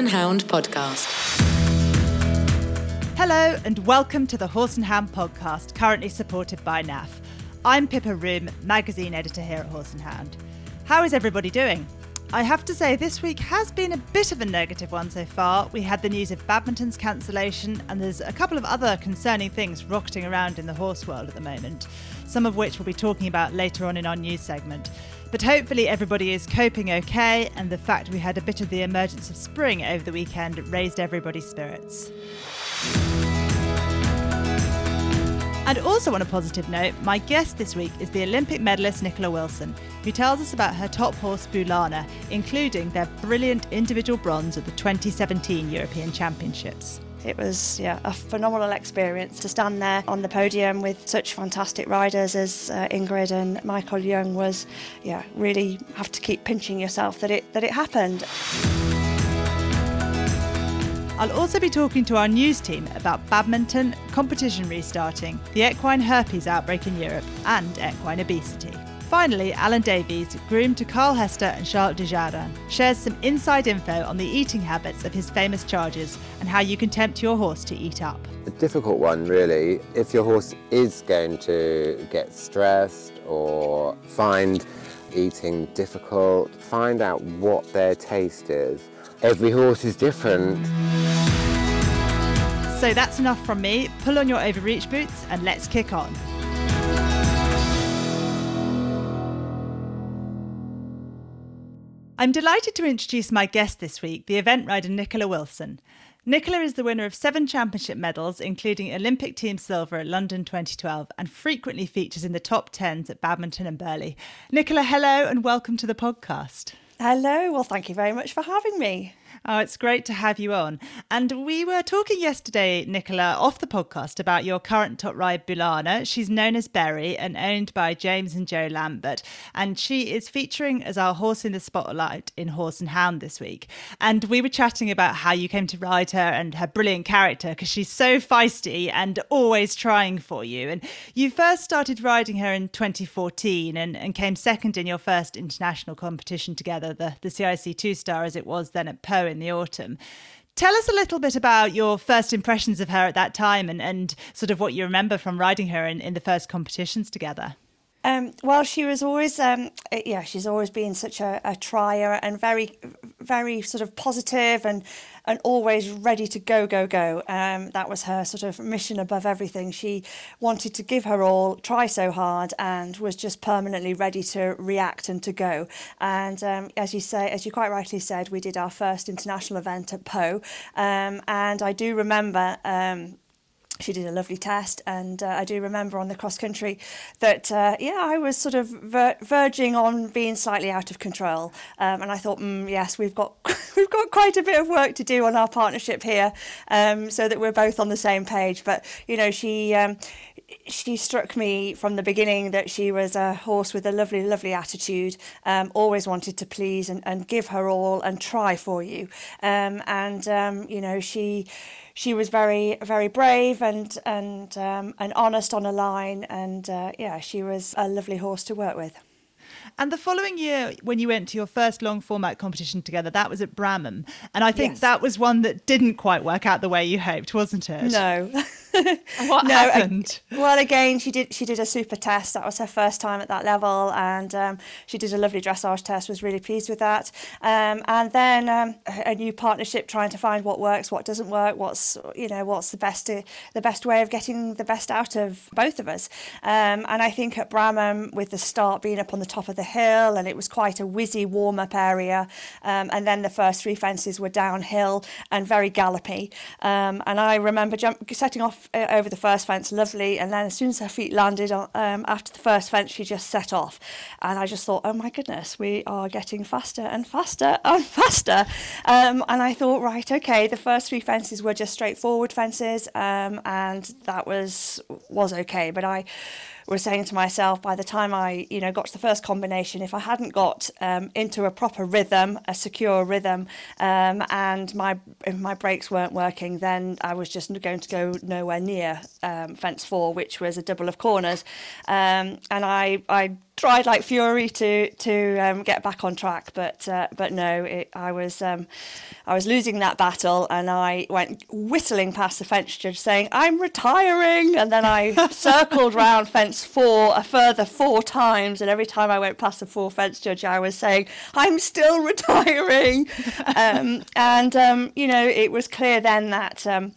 and Hound podcast. Hello, and welcome to the Horse and Hound podcast, currently supported by NAF. I'm Pippa Roome, magazine editor here at Horse and Hound. How is everybody doing? I have to say, this week has been a bit of a negative one so far. We had the news of badminton's cancellation, and there's a couple of other concerning things rocketing around in the horse world at the moment, some of which we'll be talking about later on in our news segment. But hopefully, everybody is coping okay, and the fact we had a bit of the emergence of spring over the weekend raised everybody's spirits. And also, on a positive note, my guest this week is the Olympic medalist Nicola Wilson, who tells us about her top horse Bulana, including their brilliant individual bronze at the 2017 European Championships. It was yeah a phenomenal experience to stand there on the podium with such fantastic riders as uh, Ingrid and Michael Young was yeah really have to keep pinching yourself that it that it happened. I'll also be talking to our news team about badminton, competition restarting, the equine herpes outbreak in Europe, and equine obesity. Finally, Alan Davies, groom to Carl Hester and Charlotte Dujardin, shares some inside info on the eating habits of his famous chargers and how you can tempt your horse to eat up. A difficult one, really. If your horse is going to get stressed or find eating difficult, find out what their taste is. Every horse is different. So that's enough from me. Pull on your overreach boots and let's kick on. I'm delighted to introduce my guest this week, the event rider Nicola Wilson. Nicola is the winner of seven championship medals, including Olympic team silver at London 2012, and frequently features in the top tens at badminton and Burghley. Nicola, hello and welcome to the podcast. Hello, well, thank you very much for having me. Oh, it's great to have you on. And we were talking yesterday, Nicola, off the podcast about your current top ride, Bulana. She's known as Berry and owned by James and Joe Lambert. And she is featuring as our horse in the spotlight in Horse and Hound this week. And we were chatting about how you came to ride her and her brilliant character because she's so feisty and always trying for you. And you first started riding her in 2014 and, and came second in your first international competition together, the, the CIC two star as it was then at Pau in the autumn. Tell us a little bit about your first impressions of her at that time and, and sort of what you remember from riding her in, in the first competitions together. Um, well, she was always, um, yeah, she's always been such a, a trier and very, very sort of positive and and always ready to go, go, go. Um, that was her sort of mission above everything. She wanted to give her all, try so hard, and was just permanently ready to react and to go. And um, as you say, as you quite rightly said, we did our first international event at Pau, um, and I do remember. She did a lovely test, and uh, I do remember on the cross country that uh, yeah, I was sort of ver- verging on being slightly out of control, um, and I thought, mm, yes, we've got we've got quite a bit of work to do on our partnership here, um, so that we're both on the same page. But you know, she. Um, she struck me from the beginning that she was a horse with a lovely, lovely attitude, um, always wanted to please and, and give her all and try for you. Um, and, um, you know, she she was very very brave and and um, and honest on a line and uh, yeah she was a lovely horse to work with and the following year, when you went to your first long format competition together, that was at Bramham. And I think yes. that was one that didn't quite work out the way you hoped, wasn't it? No. what no, happened? I, well, again, she did she did a super test. That was her first time at that level, and um, she did a lovely dressage test. Was really pleased with that. Um, and then um, a new partnership, trying to find what works, what doesn't work, what's you know what's the best uh, the best way of getting the best out of both of us. Um, and I think at Bramham, with the start being up on the top of the hill, and it was quite a whizzy warm up area, um, and then the first three fences were downhill and very gallopy. Um, and I remember jump, setting off uh, over the first fence, lovely. And then as soon as her feet landed um, after the first fence, she just set off. And I just thought, oh my goodness, we are getting faster and faster and faster. Um, and I thought, right, okay, the first three fences were just straightforward fences, um, and that was was okay. But I was saying to myself by the time I you know got to the first combination if I hadn't got um, into a proper rhythm a secure rhythm um, and my if my brakes weren't working then I was just going to go nowhere near um, fence four which was a double of corners. Um, and I I tried like fury to to um, get back on track, but uh, but no, it, I was um, I was losing that battle, and I went whistling past the fence judge saying I'm retiring, and then I circled round fence four a further four times, and every time I went past the four fence judge, I was saying I'm still retiring, um, and um, you know it was clear then that um,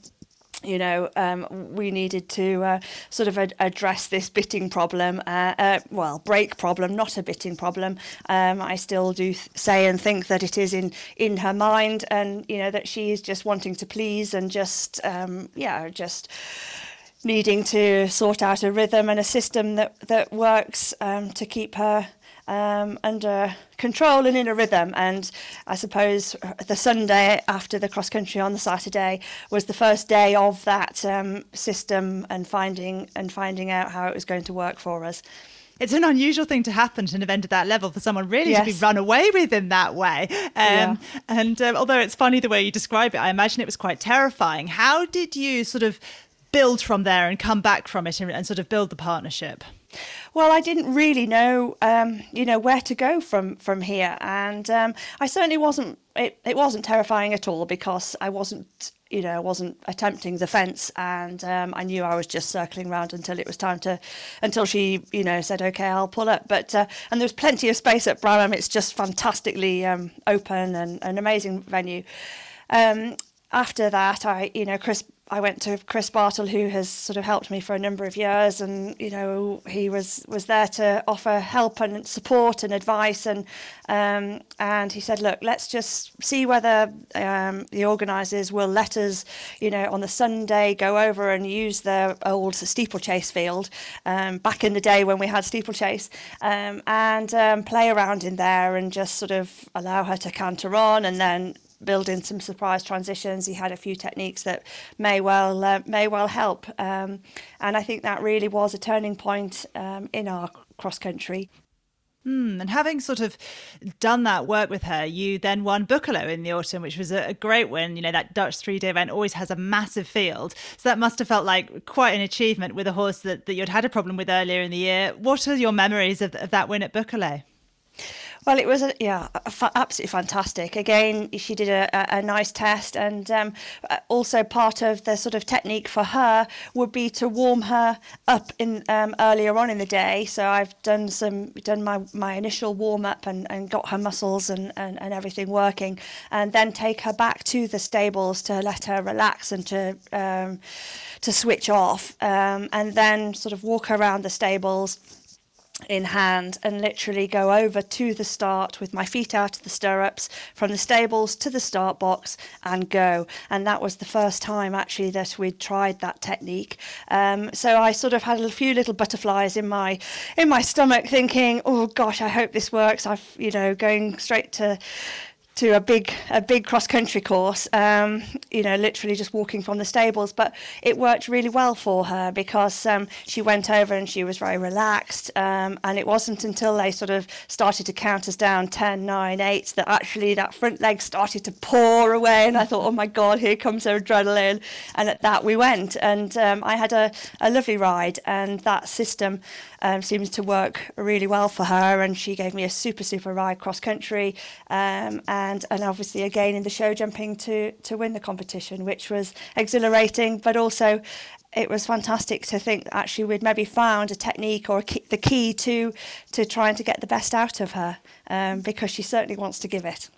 you know, um, we needed to uh, sort of ad- address this bitting problem, uh, uh, well, break problem, not a bitting problem. Um, I still do th- say and think that it is in, in her mind and, you know, that she is just wanting to please and just, um, yeah, just needing to sort out a rhythm and a system that, that works um, to keep her um, under control and in a rhythm. And I suppose the Sunday after the cross country on the Saturday was the first day of that um, system and finding and finding out how it was going to work for us. It's an unusual thing to happen to an event at that level for someone really yes. to be run away with in that way. Um, yeah. And um, although it's funny the way you describe it, I imagine it was quite terrifying. How did you sort of build from there and come back from it and, and sort of build the partnership? Well, I didn't really know, um, you know, where to go from from here, and um, I certainly wasn't. It, it wasn't terrifying at all because I wasn't, you know, I wasn't attempting the fence, and um, I knew I was just circling around until it was time to, until she, you know, said, "Okay, I'll pull up." But uh, and there's plenty of space at Bramham. It's just fantastically um, open and an amazing venue. Um, after that, I, you know, Chris I went to Chris Bartle, who has sort of helped me for a number of years, and you know he was was there to offer help and support and advice, and um, and he said, look, let's just see whether um, the organisers will let us, you know, on the Sunday go over and use the old steeplechase field um, back in the day when we had steeplechase, um, and um, play around in there and just sort of allow her to canter on, and then build in some surprise transitions. He had a few techniques that may well uh, may well help, um, and I think that really was a turning point um, in our cross country. Mm, and having sort of done that work with her, you then won Boekelo in the autumn, which was a, a great win. You know, that Dutch three day event always has a massive field. So that must have felt like quite an achievement with a horse that, that you'd had a problem with earlier in the year. What are your memories of, of that win at Boekelo? Well, it was a, yeah, a fa- absolutely fantastic. Again, she did a, a, a nice test, and um, uh, also part of the sort of technique for her would be to warm her up in um, earlier on in the day. So I've done some done my, my initial warm up and, and got her muscles and, and, and everything working, and then take her back to the stables to let her relax and to um, to switch off, um, and then sort of walk around the stables in hand and literally go over to the start with my feet out of the stirrups from the stables to the start box and go. And that was the first time actually that we'd tried that technique. Um, so I sort of had a few little butterflies in my in my stomach thinking oh gosh I hope this works. I've you know going straight to to a big a big cross country course um, you know literally just walking from the stables but it worked really well for her because um, she went over and she was very relaxed um, and it wasn't until they sort of started to count us down 10 9 8 that actually that front leg started to pour away and I thought oh my god here comes her adrenaline and at that we went and um, I had a, a lovely ride and that system um, seems to work really well for her and she gave me a super super ride cross country um, and and and obviously again in the show jumping to to win the competition, which was exhilarating, but also it was fantastic to think that actually we'd maybe found a technique or a key, the key to to trying to get the best out of her um, because she certainly wants to give it.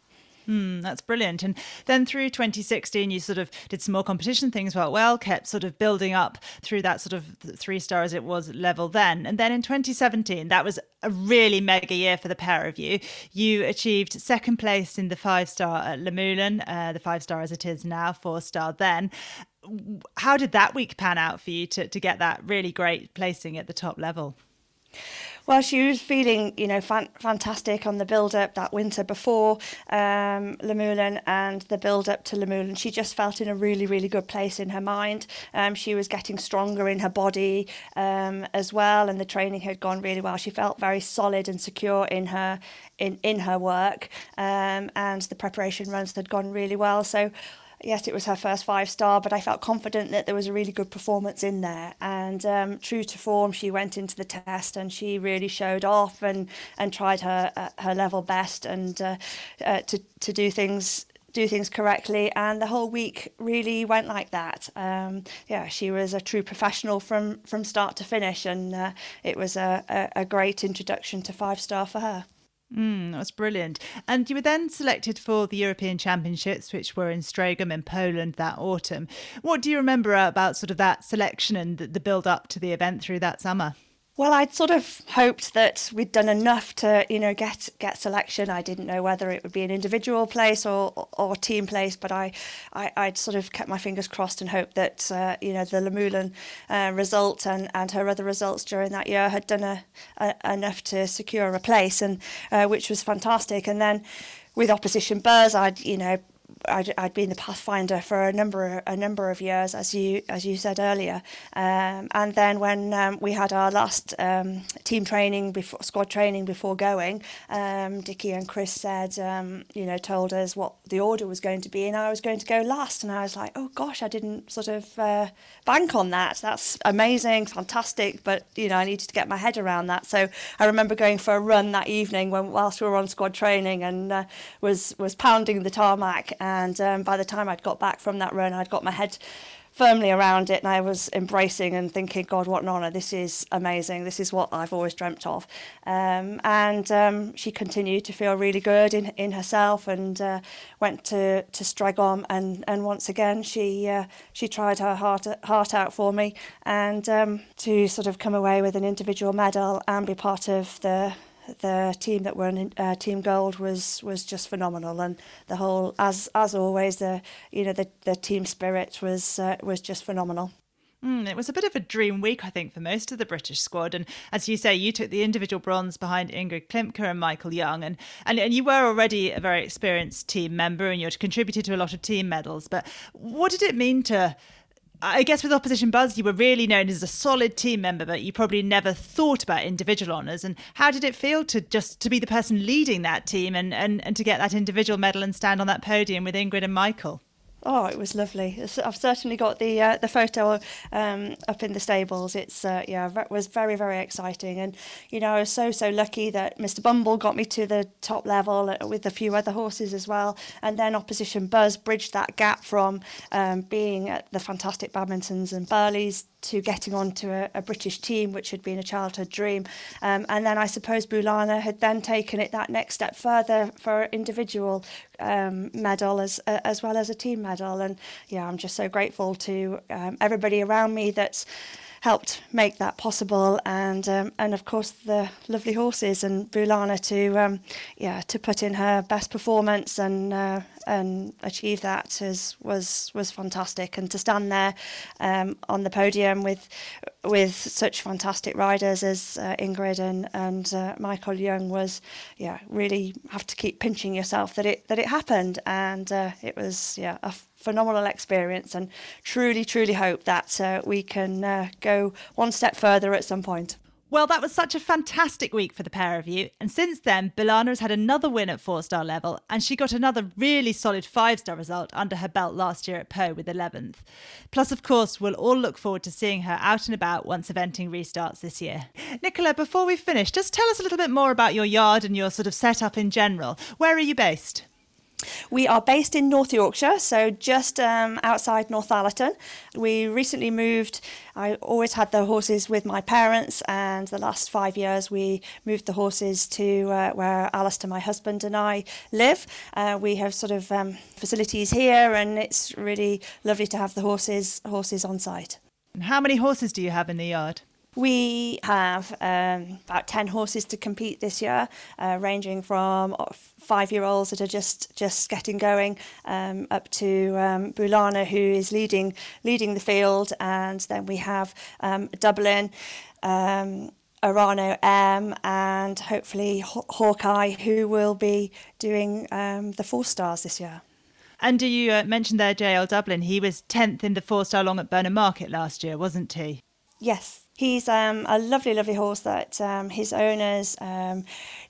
Mm, that's brilliant. And then through 2016, you sort of did some more competition things well, well, kept sort of building up through that sort of three stars it was level then. And then in 2017, that was a really mega year for the pair of you. You achieved second place in the five star at Luhmühlen, uh, the five star as it is now, four star then. How did that week pan out for you to, to get that really great placing at the top level? Well, she was feeling, you know, fan- fantastic on the build up that winter before um, Luhmühlen and the build up to Luhmühlen. She just felt in a really, really good place in her mind. Um, she was getting stronger in her body um, as well, and the training had gone really well. She felt very solid and secure in her in in her work, um, and the preparation runs had gone really well. So yes, it was her first five star, but I felt confident that there was a really good performance in there. And um, true to form, she went into the test and she really showed off and and tried her uh, her level best and uh, uh, to to do things do things correctly. And the whole week really went like that. Um, yeah she was a true professional from from start to finish and uh, it was a, a, a great introduction to five star for her Mm, that was brilliant. And you were then selected for the European Championships, which were in Strzegom in Poland that autumn. What do you remember about sort of that selection and the build up to the event through that summer? Well, I'd sort of hoped that we'd done enough to, you know, get get selection. I didn't know whether it would be an individual place or or team place, but I, I would sort of kept my fingers crossed and hoped that, uh, you know, the Luhmühlen uh, result and, and her other results during that year had done a, a enough to secure a place, and uh, which was fantastic. And then with opposition Buzz, I'd you know I'd, I'd been the pathfinder for a number a number of years, as you as you said earlier, um, and then when um, we had our last um, team training before squad training before going, um, Dickie and Chris said, um, you know, told us what the order was going to be, and I was going to go last, and I was like, oh gosh, I didn't sort of uh, bank on that. That's amazing, fantastic, but you know, I needed to get my head around that. So I remember going for a run that evening when whilst we were on squad training, and uh, was was pounding the tarmac. And um, by the time I'd got back from that run, I'd got my head firmly around it and I was embracing and thinking, God, what an honour. This is amazing. This is what I've always dreamt of. Um, and um, she continued to feel really good in, in herself and uh, went to, to Strzegom and, and once again she uh, she tried her heart, heart out for me and um, to sort of come away with an individual medal and be part of the the team that were in uh, Team Gold was was just phenomenal, and the whole as as always the you know the the team spirit was uh, was just phenomenal. Mm, it was a bit of a dream week, I think, for most of the British squad. And as you say, you took the individual bronze behind Ingrid Klimke and Michael Young. And, and, and you were already a very experienced team member and you had contributed to a lot of team medals. But what did it mean to I guess with Opposition Buzz, you were really known as a solid team member, but you probably never thought about individual honours. And how did it feel to just to be the person leading that team and, and, and to get that individual medal and stand on that podium with Ingrid and Michael? Oh, it was lovely. I've certainly got the uh, the photo um, up in the stables. It's uh, yeah, it was very very exciting, and you know I was so so lucky that Mr Bumble got me to the top level uh, with a few other horses as well, and then Opposition Buzz bridged that gap from um, being at the fantastic Badmintons and Burghleys to getting onto a, a British team, which had been a childhood dream. Um, and then I suppose Bulana had then taken it that next step further for individual um, medal as uh, as well as a team medal. And yeah, I'm just so grateful to um, everybody around me that's helped make that possible, and um, and of course the lovely horses and Bulana to um, yeah to put in her best performance and uh, and achieve that is, was was fantastic, and to stand there um, on the podium with with such fantastic riders as uh, Ingrid and and uh, Michael Young was yeah really have to keep pinching yourself that it that it happened, and uh, it was yeah a phenomenal experience and truly, truly hope that uh, we can uh, go one step further at some point. Well, that was such a fantastic week for the pair of you. And since then, Bulana has had another win at four star level, and she got another really solid five star result under her belt last year at Pau with 11th. Plus, of course, we'll all look forward to seeing her out and about once eventing restarts this year. Nicola, before we finish, just tell us a little bit more about your yard and your sort of setup in general. Where are you based? We are based in North Yorkshire, so just um, outside Northallerton. We recently moved. I always had the horses with my parents, and the last five years we moved the horses to uh, where Alistair, my husband, and I live. Uh, we have sort of um, facilities here, and it's really lovely to have the horses horses on site. And how many horses do you have in the yard? We have um, about 10 horses to compete this year, uh, ranging from five year olds that are just, just getting going um, up to um, Bulana, who is leading, leading the field. And then we have um, Dublin. Um, Arano M and hopefully Haw- Hawkeye, who will be doing um, the four stars this year. And do you uh, mention there JL Dublin? He was 10th in the four star long at Burnham Market last year, wasn't he? Yes, He's um, a lovely, lovely horse that um, his owners, um,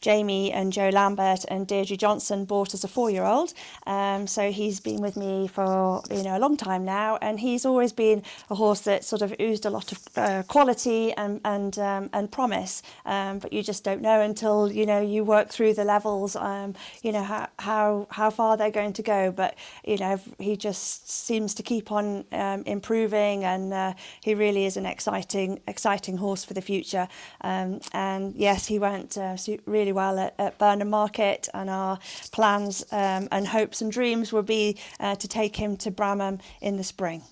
Jamie and Joe Lambert and Deirdre Johnson, bought as a four-year-old. Um, so he's been with me for you know a long time now, and he's always been a horse that sort of oozed a lot of uh, quality and and um, and promise. Um, but you just don't know until you know you work through the levels. you know how how how far they're going to go. But you know he just seems to keep on improving, and uh, he really is an exciting exciting horse for the future. Um, and yes, he went uh, really well at, at, Burnham Market, and our plans um, and hopes and dreams will be uh, to take him to Bramham in the spring.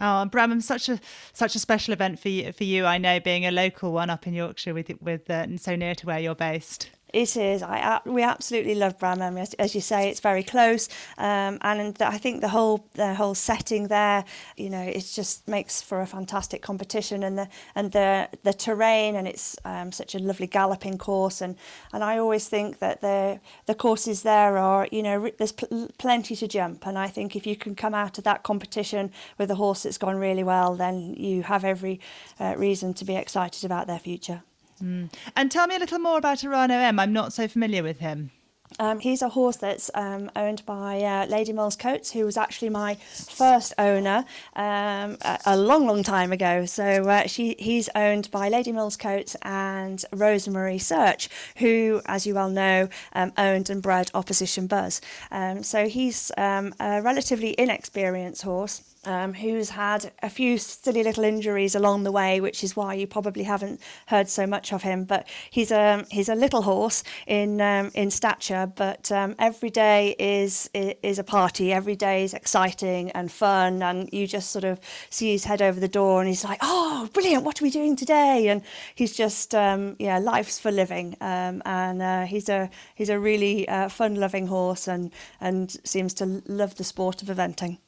Oh, Bramham's such a such a special event for you. For you, I know, being a local one up in Yorkshire, with with uh, so near to where you're based. It is. I we absolutely love Bramham. As, as you say, it's very close, um, and I think the whole the whole setting there, you know, it just makes for a fantastic competition, and the and the the terrain, and it's um, such a lovely galloping course, and and I always think that the the courses there are, you know, there's pl- plenty to jump, and I think if you can come out of that competition with a horse that's gone really well, then you have every uh, reason to be excited about their future. Mm. And tell me a little more about Arano M. I'm not so familiar with him. Um, he's a horse that's um, owned by uh, Lady Mills Coates, who was actually my first owner um, a, a, long, long time ago. So uh, she, he's owned by Lady Mills Coates and Rosemary Search, who, as you well know, um, owned and bred Opposition Buzz. Um, so he's um, a relatively inexperienced horse um, who's had a few silly little injuries along the way, which is why you probably haven't heard so much of him. But he's a he's a little horse in um, in stature, but um, every day is is a party. Every day is exciting and fun, and you just sort of see his head over the door, and he's like, "Oh, brilliant! What are we doing today?" And he's just um, yeah, life's for living, um, and uh, he's a he's a really uh, fun-loving horse, and and seems to love the sport of eventing.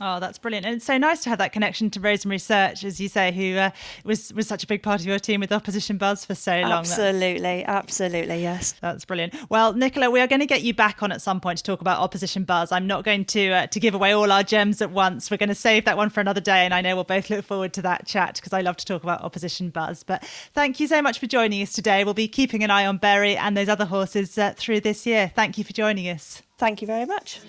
Oh, that's brilliant. And it's so nice to have that connection to Rosemary Search, as you say, who uh, was was such a big part of your team with Opposition Buzz for so long. Absolutely, absolutely, yes. That's brilliant. Well, Nicola, we are going to get you back on at some point to talk about Opposition Buzz. I'm not going to uh, to give away all our gems at once. We're going to save that one for another day, and I know we'll both look forward to that chat because I love to talk about Opposition Buzz. But thank you so much for joining us today. We'll be keeping an eye on Berry and those other horses uh, through this year. Thank you for joining us. Thank you very much.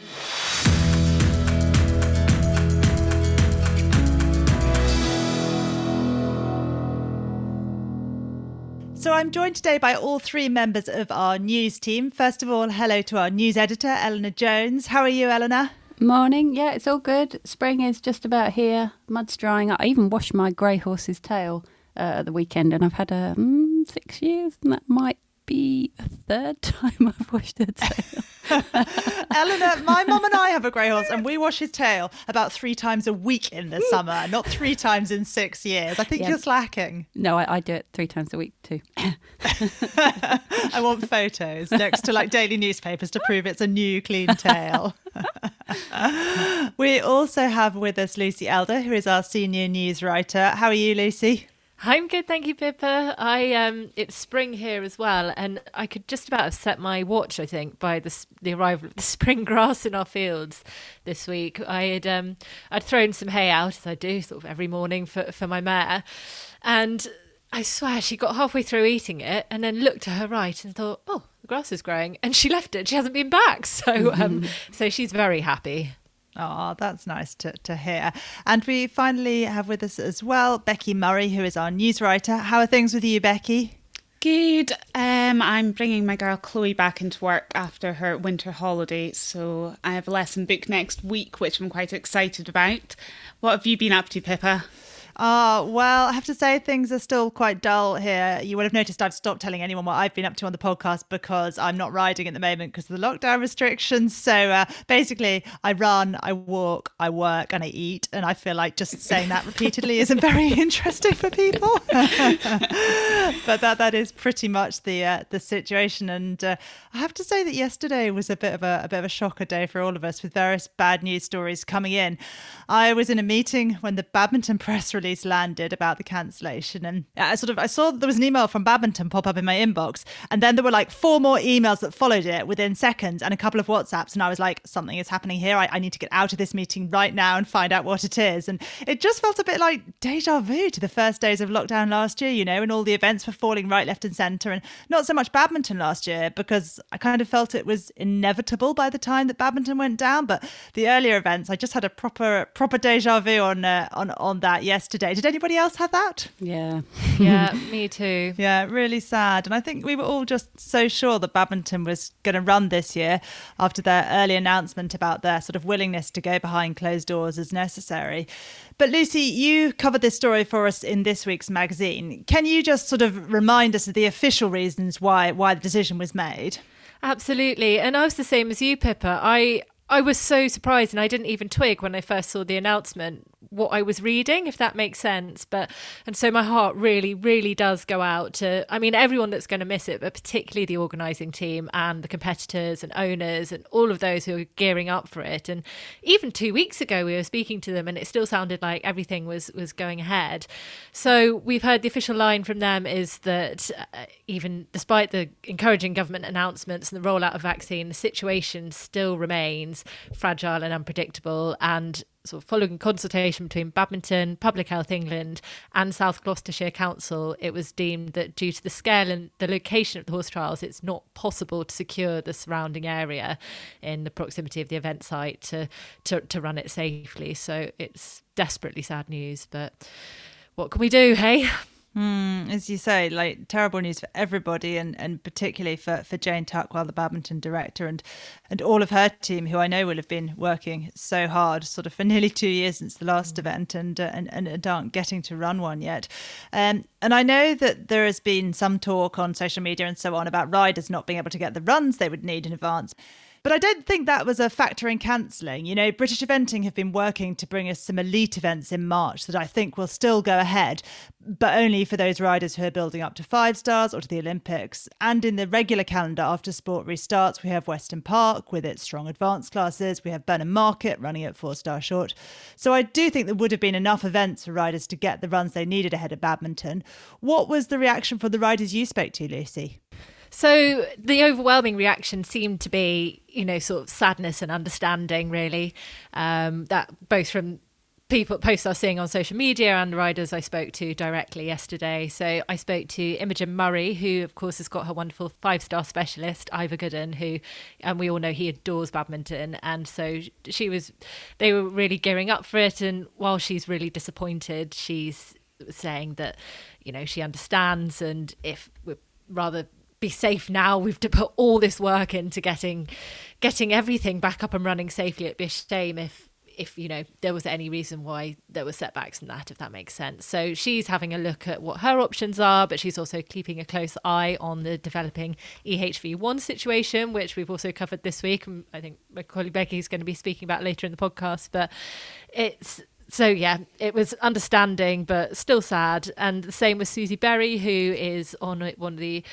So I'm joined today by all three members of our news team. First of all, hello to our news editor, Eleanor Jones. How are you, Eleanor? Morning. Yeah, it's all good. Spring is just about here. Mud's drying up. I even washed my grey horse's tail uh, at the weekend, and I've had a mm, six years, and that might be a third time I've washed her tail. Eleanor, my mum and I have a grey horse, and we wash his tail about three times a week in the summer, not three times in six years. I think yeah. you're slacking. No, I, I, do it three times a week too. I want photos next to like daily newspapers to prove it's a new, clean tail. we also have with us Lucy Elder, who is our senior news writer. How are you, Lucy? I'm good, thank you, Pippa. I um, it's spring here as well, and I could just about have set my watch. I think by the the arrival of the spring grass in our fields this week. I had um, I'd thrown some hay out as I do sort of every morning for for my mare, and I swear she got halfway through eating it and then looked to her right and thought, "Oh, the grass is growing," and she left it. She hasn't been back, so um, so she's very happy. Oh, that's nice to, to hear. And we finally have with us as well Becky Murray, who is our news writer. How are things with you, Becky? Good. Um, I'm bringing my girl Chloe back into work after her winter holiday, so I have a lesson booked next week, which I'm quite excited about. What have you been up to, Pippa? Ah, well, I have to say things are still quite dull here. You would have noticed I've stopped telling anyone what I've been up to on the podcast because I'm not riding at the moment because of the lockdown restrictions. So uh, basically, I run, I walk, I work, and I eat. And I feel like just saying that repeatedly isn't very interesting for people. but that that is pretty much the uh, the situation. And uh, I have to say that yesterday was a bit of a, a bit of a shocker day for all of us with various bad news stories coming in. I was in a meeting when the badminton press release landed about the cancellation, and I sort of I saw there was an email from badminton pop up in my inbox, and then there were like four more emails that followed it within seconds, and a couple of WhatsApps, and I was like, something is happening here. I, I need to get out of this meeting right now and find out what it is. And it just felt a bit like deja vu to the first days of lockdown last year, you know, and all the events were falling right, left, and centre, and not so much badminton last year because I kind of felt it was inevitable by the time that badminton went down. But the earlier events, I just had a proper proper deja vu on uh, on on that yesterday. Did anybody else have that? Yeah. yeah, me too. Yeah, really sad. And I think we were all just so sure that badminton was going to run this year after their early announcement about their sort of willingness to go behind closed doors as necessary. But Lucy, you covered this story for us in this week's magazine. Can you just sort of remind us of the official reasons why why the decision was made? Absolutely. And I was the same as you, Pippa. I I was so surprised and I didn't even twig when I first saw the announcement what I was reading, if that makes sense. But and so my heart really, really does go out to I mean everyone that's going to miss it, but particularly the organising team and the competitors and owners and all of those who are gearing up for it. And even two weeks ago we were speaking to them and it still sounded like everything was was going ahead. So we've heard the official line from them is that uh, even despite the encouraging government announcements and the rollout of vaccine, the situation still remains fragile and unpredictable and sort of following consultation between Badminton, Public Health England, and South Gloucestershire Council, it was deemed that due to the scale and the location of the horse trials, it's not possible to secure the surrounding area in the proximity of the event site to to, to run it safely. So it's desperately sad news, but what can we do, hey? Mm, as you say, like terrible news for everybody, and, and particularly for, for Jane Tuckwell, the badminton director, and and all of her team, who I know will have been working so hard, sort of for nearly two years since the last mm. event, and, uh, and and aren't getting to run one yet. Um, and I know that there has been some talk on social media and so on about riders not being able to get the runs they would need in advance. But I don't think that was a factor in cancelling. You know, British Eventing have been working to bring us some elite events in March that I think will still go ahead, but only for those riders who are building up to five stars or to the Olympics. And in the regular calendar after sport restarts, we have Weston Park with its strong advanced classes. We have Burnham Market running at four star short. So I do think there would have been enough events for riders to get the runs they needed ahead of badminton. What was the reaction from the riders you spoke to, Lucy? So the overwhelming reaction seemed to be, you know, sort of sadness and understanding, really. Um, that both from people posts I was seeing on social media and riders I spoke to directly yesterday. So I spoke to Imogen Murray, who of course has got her wonderful five star specialist Ivar Gooden, who and we all know he adores badminton, and so she was. They were really gearing up for it, and while she's really disappointed, she's saying that you know she understands, and if we're rather be safe now. We've to put all this work into getting getting everything back up and running safely. It'd be a shame if if you know there was any reason why there were setbacks in that if that makes sense so she's having a look at what her options are but she's also keeping a close eye on the developing ehv1 situation which we've also covered this week and i think my colleague becky is going to be speaking about later in the podcast but it's so yeah, it was understanding but still sad. And the same with Susie Berry, who is on one of the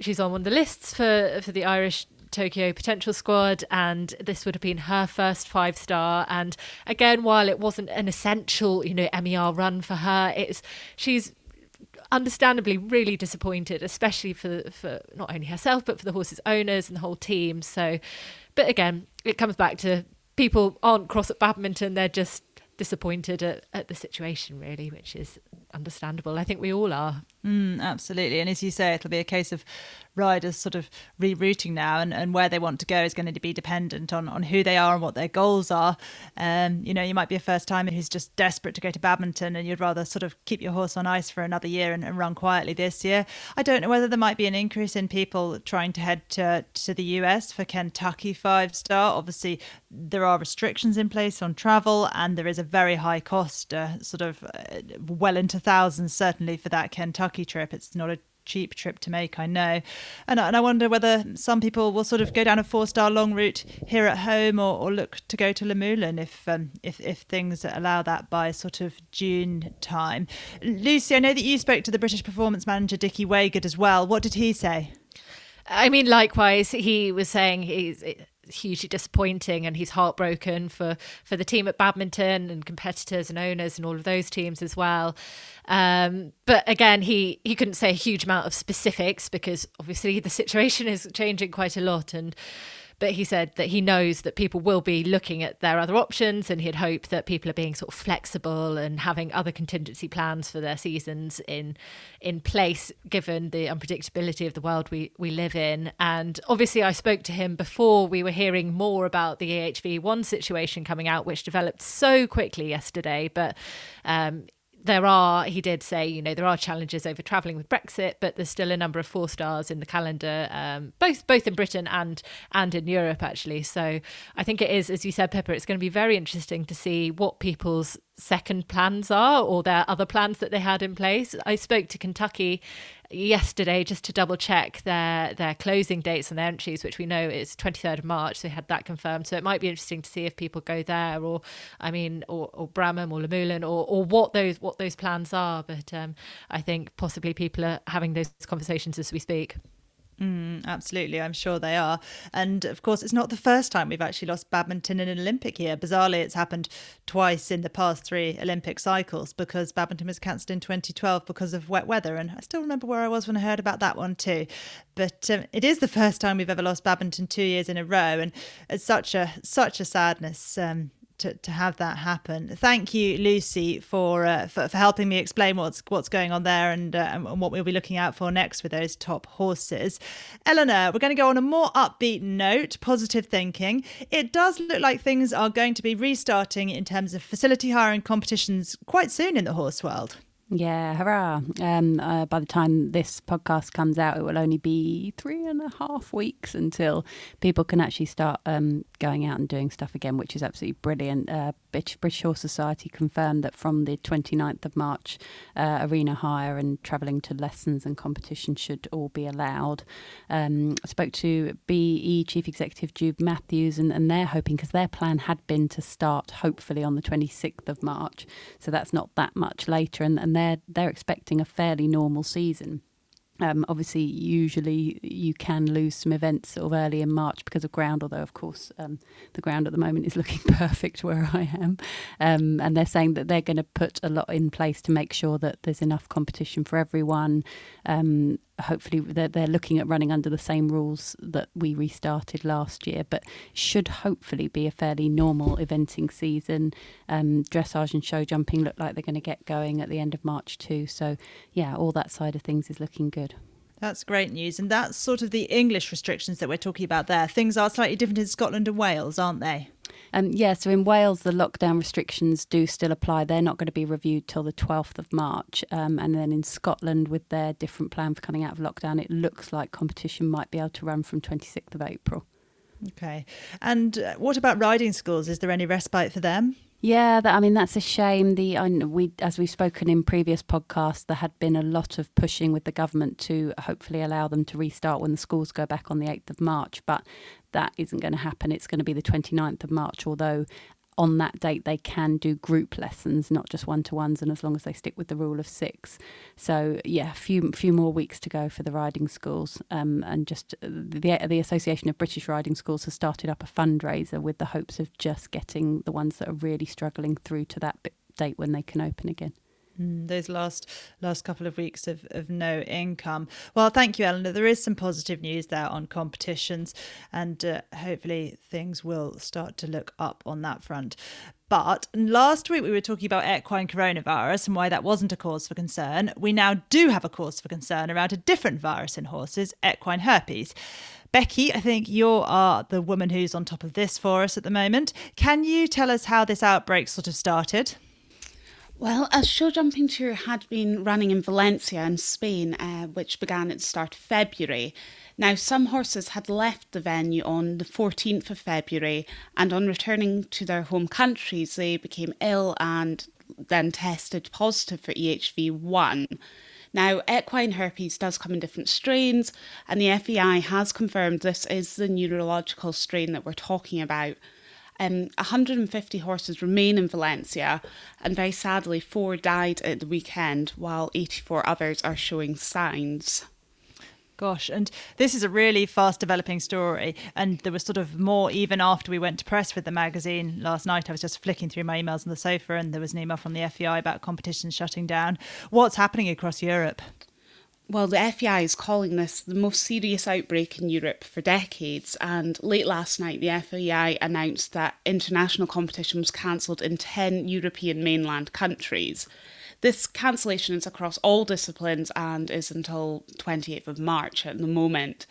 she's on one of the lists for for the Irish Tokyo potential squad, and this would have been her first five star. And again, while it wasn't an essential, you know, MER run for her, it's she's understandably really disappointed, especially for for not only herself but for the horses' owners and the whole team. So, but again, it comes back to people aren't cross at badminton; they're just disappointed at, at the situation, really, which is understandable. I think we all are. Mm, absolutely. And as you say, it'll be a case of riders sort of rerouting now and, and where they want to go is going to be dependent on, on who they are and what their goals are. Um, you know, you might be a first timer who's just desperate to go to badminton and you'd rather sort of keep your horse on ice for another year and, and run quietly this year. I don't know whether there might be an increase in people trying to head to, to the US for Kentucky five star. Obviously, there are restrictions in place on travel and there is a very high cost, uh, sort of uh, well into thousands, certainly for that Kentucky Trip. It's not a cheap trip to make, I know. And, and I wonder whether some people will sort of go down a four star long route here at home or, or look to go to Le if, um, if, if things allow that by sort of June time. Lucy, I know that you spoke to the British performance manager, Dickie Waygood, as well. What did he say? I mean, likewise, he was saying he's hugely disappointing and he's heartbroken for for the team at badminton and competitors and owners and all of those teams as well. Um, but again he he couldn't say a huge amount of specifics because obviously the situation is changing quite a lot and but he said that he knows that people will be looking at their other options and he'd hope that people are being sort of flexible and having other contingency plans for their seasons in in place given the unpredictability of the world we, we live in. And obviously I spoke to him before we were hearing more about the EHV1 situation coming out, which developed so quickly yesterday. But um, there are, he did say, you know, there are challenges over travelling with Brexit, but there's still a number of four stars in the calendar, um, both both in Britain and and in Europe actually. So I think it is, as you said, Pippa, it's going to be very interesting to see what people's second plans are or their other plans that they had in place. I spoke to Kentucky yesterday just to double check their their closing dates and their entries, which we know is 23rd of March. So they had that confirmed. So it might be interesting to see if people go there, or I mean, or, or Bramham or Luhmühlen, or or what those what those plans are. But um, I think possibly people are having those conversations as we speak. Mm, absolutely, I'm sure they are. And of course, it's not the first time we've actually lost badminton in an Olympic year. Bizarrely, it's happened twice in the past three Olympic cycles because badminton was cancelled in 2012 because of wet weather. And I still remember where I was when I heard about that one too. But um, it is the first time we've ever lost badminton two years in a row, and it's such a such a sadness. Um, to, to have that happen. Thank you, Lucy, for, uh, for, for helping me explain what's what's going on there and, uh, and what we'll be looking out for next with those top horses. Eleanor, we're going to go on a more upbeat note, positive thinking. It does look like things are going to be restarting in terms of facility hiring competitions quite soon in the horse world. Yeah, hurrah. Um, uh, by the time this podcast comes out, it will only be three and a half weeks until people can actually start um, going out and doing stuff again, which is absolutely brilliant. Uh, British Horse Society confirmed that from the 29th of March, uh, arena hire and travelling to lessons and competition should all be allowed. Um, I spoke to BE Chief Executive Jude Matthews, and, and they're hoping, because their plan had been to start hopefully on the 26th of March, so that's not that much later, and, and they're they're expecting a fairly normal season. Um, obviously, usually you can lose some events sort of early in March because of ground, although, of course, um, the ground at the moment is looking perfect where I am. Um, and they're saying that they're going to put a lot in place to make sure that there's enough competition for everyone. Um, hopefully, they're, they're looking at running under the same rules that we restarted last year, but should hopefully be a fairly normal eventing season. Um, dressage and show jumping look like they're going to get going at the end of March, too. So, yeah, all that side of things is looking good. That's great news. And that's sort of the English restrictions that we're talking about there. Things are slightly different in Scotland and Wales, aren't they? Um, yeah, so in Wales, the lockdown restrictions do still apply. They're not going to be reviewed till the 12th of March. Um, and then in Scotland, with their different plan for coming out of lockdown, it looks like competition might be able to run from 26th of April. Okay. And uh, what about riding schools? Is there any respite for them? Yeah, that, I mean that's a shame. The we, as we've spoken in previous podcasts, there had been a lot of pushing with the government to hopefully allow them to restart when the schools go back on the eighth of March, but that isn't going to happen. It's going to be the 29th of March, although on that date they can do group lessons, not just one to ones, and as long as they stick with the rule of six. So yeah, a few few more weeks to go for the riding schools, um, and just uh, the the Association of British Riding Schools has started up a fundraiser with the hopes of just getting the ones that are really struggling through to that date when they can open again. Mm, those last last couple of weeks of, of no income. Well, thank you, Eleanor. There is some positive news there on competitions, and uh, hopefully things will start to look up on that front. But last week we were talking about equine coronavirus and why that wasn't a cause for concern. We now do have a cause for concern around a different virus in horses, equine herpes. Becky, I think you are the woman who's on top of this for us at the moment. Can you tell us how this outbreak sort of started? Well, a show jumping tour had been running in Valencia in Spain, uh, which began at the start of February. Now, some horses had left the venue on the 14th of February, and on returning to their home countries, they became ill and then tested positive for EHV1. Now, equine herpes does come in different strains, and the FEI has confirmed this is the neurological strain that we're talking about. Um, 150 horses remain in Valencia, and very sadly, four died at the weekend, while 84 others are showing signs. Gosh, and this is a really fast developing story. And there was sort of more even after we went to press with the magazine last night. I was just flicking through my emails on the sofa, and there was an email from the FEI about competitions shutting down. What's happening across Europe? Well, the FEI is calling this the most serious outbreak in Europe for decades, and late last night the FEI announced that international competition was cancelled in 10 European mainland countries. This cancellation is across all disciplines and is until 28th of March at the moment.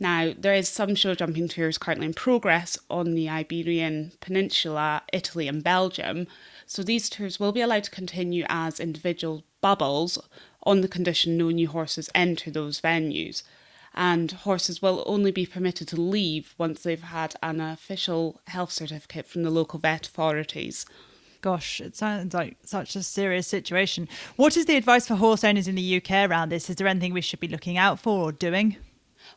Now, there is some show jumping tours currently in progress on the Iberian Peninsula, Italy, and Belgium. So these tours will be allowed to continue as individual bubbles on the condition no new horses enter those venues. And horses will only be permitted to leave once they've had an official health certificate from the local vet authorities. Gosh, it sounds like such a serious situation. What is the advice for horse owners in the UK around this? Is there anything we should be looking out for or doing?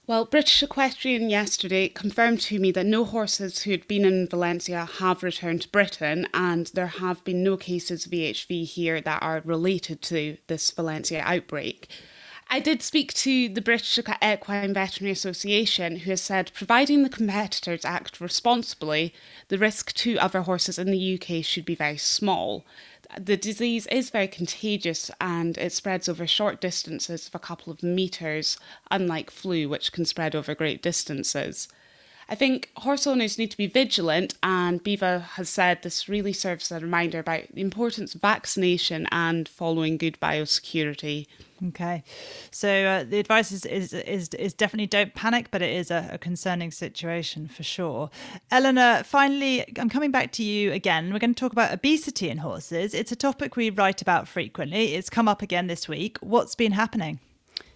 Well, British Equestrian yesterday confirmed to me that no horses who had been in Valencia have returned to Britain, and there have been no cases of EHV here that are related to this Valencia outbreak. I did speak to the British Equine Veterinary Association, who has said, providing the competitors act responsibly, the risk to other horses in the UK should be very small the disease is very contagious and it spreads over short distances of a couple of meters, unlike flu, which can spread over great distances. I think horse owners need to be vigilant, and BEVA has said this really serves as a reminder about the importance of vaccination and following good biosecurity. Okay, so uh, the advice is, is is is definitely don't panic, but it is a, a, concerning situation for sure. Eleanor, finally, I'm coming back to you again. We're going to talk about obesity in horses. It's a topic we write about frequently. It's come up again this week. What's been happening?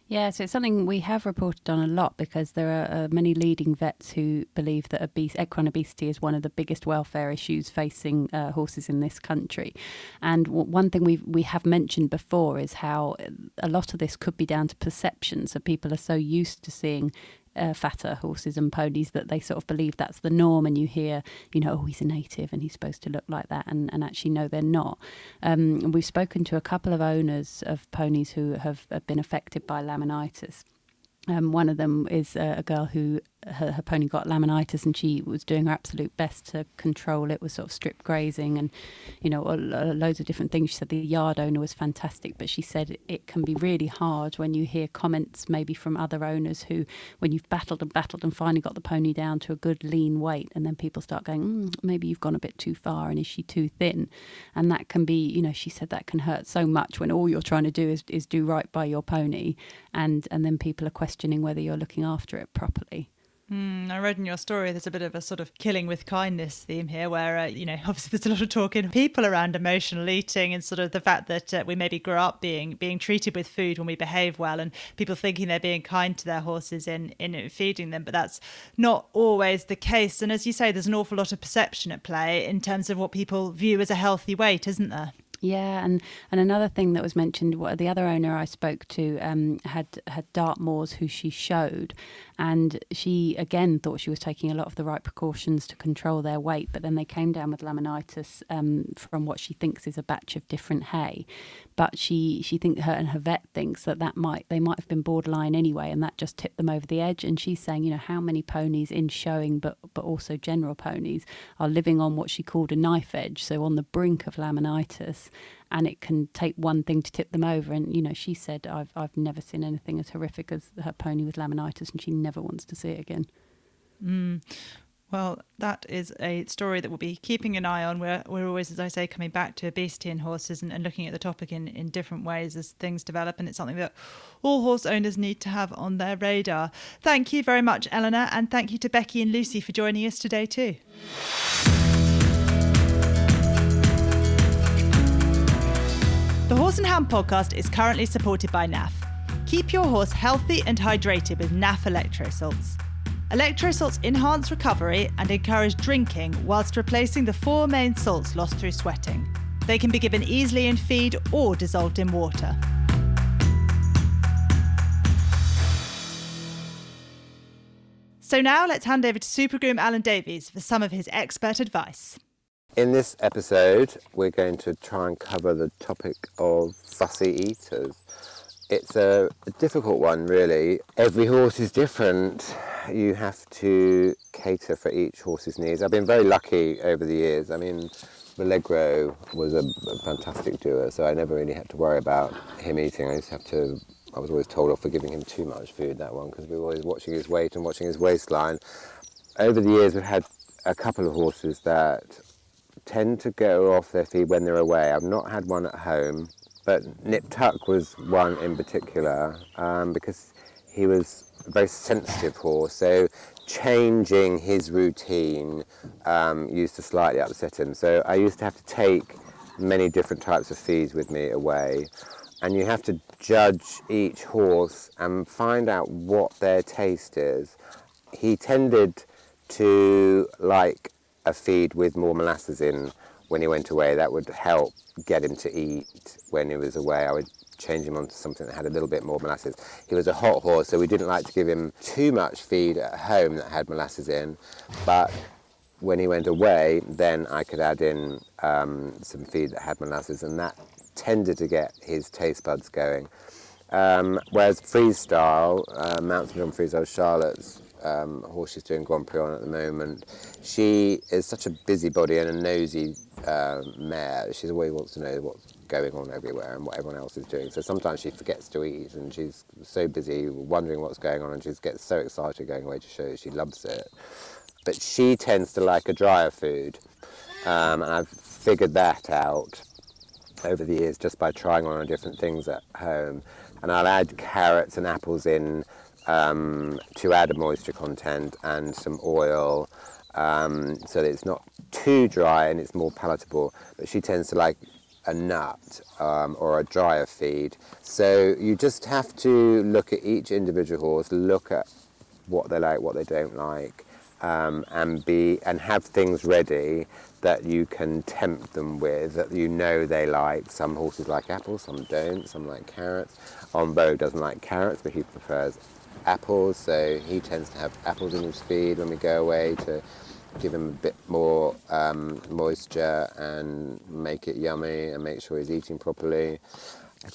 Yeah, so it's something we have reported on a lot because there are uh, many leading vets who believe that obese, equine obesity is one of the biggest welfare issues facing uh, horses in this country. And w- one thing we we have mentioned before is how a lot of this could be down to perception. So people are so used to seeing uh, fatter horses and ponies that they sort of believe that's the norm and you hear you know oh he's a native and he's supposed to look like that and, and actually no they're not. Um, we've spoken to a couple of owners of ponies who have, have been affected by laminitis. Um, one of them is a girl who her, her, pony got laminitis and she was doing her absolute best to control it, was sort of strip grazing and, you know, loads of different things. She said the yard owner was fantastic, but she said it can be really hard when you hear comments maybe from other owners who, when you've battled and battled and finally got the pony down to a good lean weight, and then people start going, mm, maybe you've gone a bit too far and is she too thin? And that can be, you know, she said that can hurt so much when all you're trying to do is, is do right by your pony and, and then people are questioning whether you're looking after it properly. Mm, I read in your story there's a bit of a sort of killing with kindness theme here, where uh, you know obviously there's a lot of talk in people around emotional eating and sort of the fact that uh, we maybe grow up being being treated with food when we behave well, and people thinking they're being kind to their horses in in feeding them, but that's not always the case. And as you say, there's an awful lot of perception at play in terms of what people view as a healthy weight, isn't there? Yeah, and, and another thing that was mentioned, the other owner I spoke to um, had had Dartmoors who she showed, and she again thought she was taking a lot of the right precautions to control their weight, but then they came down with laminitis um, from what she thinks is a batch of different hay, but she she think her and her vet thinks that that might they might have been borderline anyway, and that just tipped them over the edge. And she's saying, you know, how many ponies in showing, but but also general ponies are living on what she called a knife edge, so on the brink of laminitis and it can take one thing to tip them over. And you know, she said, "I've I've never seen anything as horrific as her pony with laminitis, and she never wants to see it again." Mm. Well, that is a story that we'll be keeping an eye on. We're, we're always, as I say, coming back to obesity in horses and, and looking at the topic in, in different ways as things develop. And it's something that all horse owners need to have on their radar. Thank you very much, Eleanor. And thank you to Becky and Lucy for joining us today, too. Horse and Hound podcast is currently supported by NAF. Keep your horse healthy and hydrated with NAF electrosalts. Electrosalts enhance recovery and encourage drinking whilst replacing the four main salts lost through sweating. They can be given easily in feed or dissolved in water. So now let's hand over to Super Groom Alan Davies for some of his expert advice. In this episode, we're going to try and cover the topic of fussy eaters. It's a, a difficult one, really. Every horse is different. You have to cater for each horse's needs. I've been very lucky over the years. I mean, Valegro was a, a fantastic doer, so I never really had to worry about him eating. I to have to I was always told off for giving him too much food that one because we were always watching his weight and watching his waistline. Over the years, we've had a couple of horses that tend to go off their feed when they're away. I've not had one at home, but Nip Tuck was one in particular um, because he was a very sensitive horse. So changing his routine um, used to slightly upset him. So I used to have to take many different types of feeds with me away and you have to judge each horse and find out what their taste is. He tended to like a feed with more molasses in when he went away. That would help get him to eat when he was away. I would change him onto something that had a little bit more molasses. He was a hot horse, so we didn't like to give him too much feed at home that had molasses in, but when he went away, then I could add in um, some feed that had molasses, and that tended to get his taste buds going. Um, whereas freestyle, uh, Mount St John freestyle, Charlotte's um, horse she's doing Grand Prix on at the moment, she is such a busybody and a nosy uh, mare. She always wants to know what's going on everywhere and what everyone else is doing. So sometimes she forgets to eat and she's so busy wondering what's going on and she gets so excited going away to show she loves it. But she tends to like a drier food. Um, and I've figured that out over the years just by trying on different things at home. And I'll add carrots and apples in um, to add a moisture content and some oil um, so that it's not too dry and it's more palatable. But she tends to like a nut um, or a drier feed. So you just have to look at each individual horse, look at what they like, what they don't like, um, and be and have things ready that you can tempt them with that you know they like. Some horses like apples, some don't. Some like carrots. Ombo doesn't like carrots, but he prefers apples, so he tends to have apples in his feed when we go away to give him a bit more um, moisture and make it yummy and make sure he's eating properly.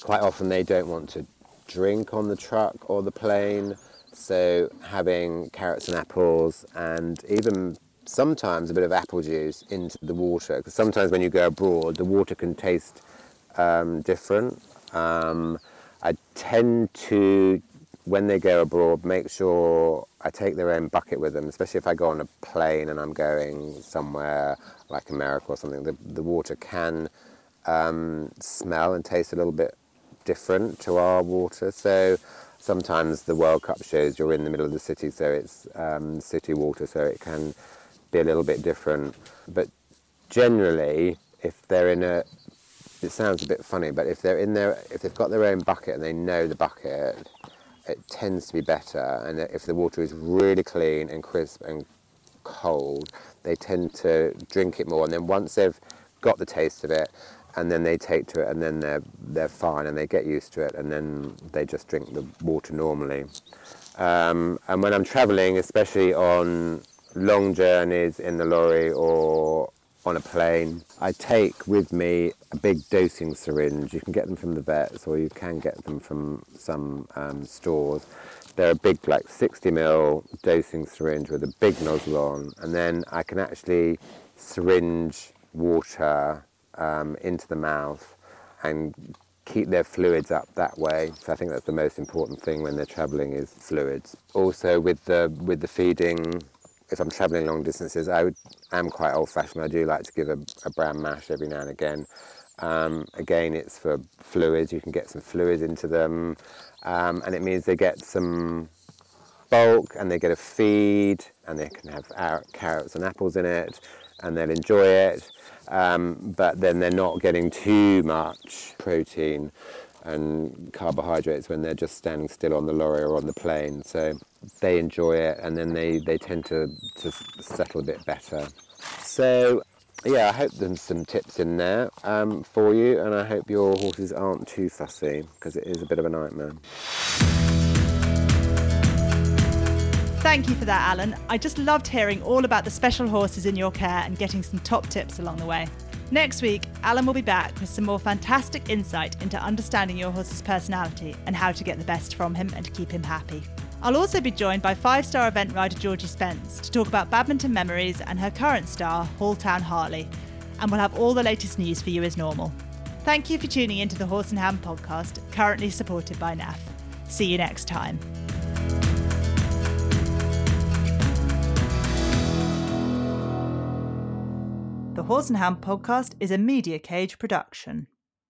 Quite often they don't want to drink on the truck or the plane. So having carrots and apples and even sometimes a bit of apple juice into the water because sometimes when you go abroad the water can taste um, different. Um, I tend to, when they go abroad, make sure I take their own bucket with them, especially if I go on a plane and I'm going somewhere like America or something. The, the water can um, smell and taste a little bit different to our water. So sometimes the World Cup shows you're in the middle of the city, so it's um, city water, so it can be a little bit different. But generally, if they're in a, it sounds a bit funny, but if they're in their, if they've got their own bucket and they know the bucket, it tends to be better. And if the water is really clean and crisp and cold, they tend to drink it more. And then once they've got the taste of it, and then they take to it and then they're they're fine and they get used to it and then they just drink the water normally. Um, and when I'm travelling, especially on long journeys in the lorry or on a plane, I take with me a big dosing syringe. You can get them from the vets or you can get them from some um, stores. They're a big, like 60 ml dosing syringe with a big nozzle on, and then I can actually syringe water um, into the mouth and keep their fluids up that way. So I think that's the most important thing when they're travelling is fluids. Also with the with the feeding, if I'm travelling long distances, I would, am quite old-fashioned. I do like to give a, a bran mash every now and again. Um, again, it's for fluids. You can get some fluids into them, um, and it means they get some bulk and they get a feed, and they can have carrots and apples in it, and they'll enjoy it um, but then they're not getting too much protein and carbohydrates when they're just standing still on the lorry or on the plane. So they enjoy it and then they, they tend to, to settle a bit better. So yeah, I hope there's some tips in there um, for you and I hope your horses aren't too fussy because it is a bit of a nightmare. Thank you for that, Alan. I just loved hearing all about the special horses in your care and getting some top tips along the way. Next week, Alan will be back with some more fantastic insight into understanding your horse's personality and how to get the best from him and keep him happy. I'll also be joined by five star event rider Georgie Spence to talk about badminton memories and her current star, Halltown Harley. And we'll have all the latest news for you as normal. Thank you for tuning into the Horse and Hound podcast, currently supported by NAF. See you next time. The Horse and Hound podcast is a Media Cage production.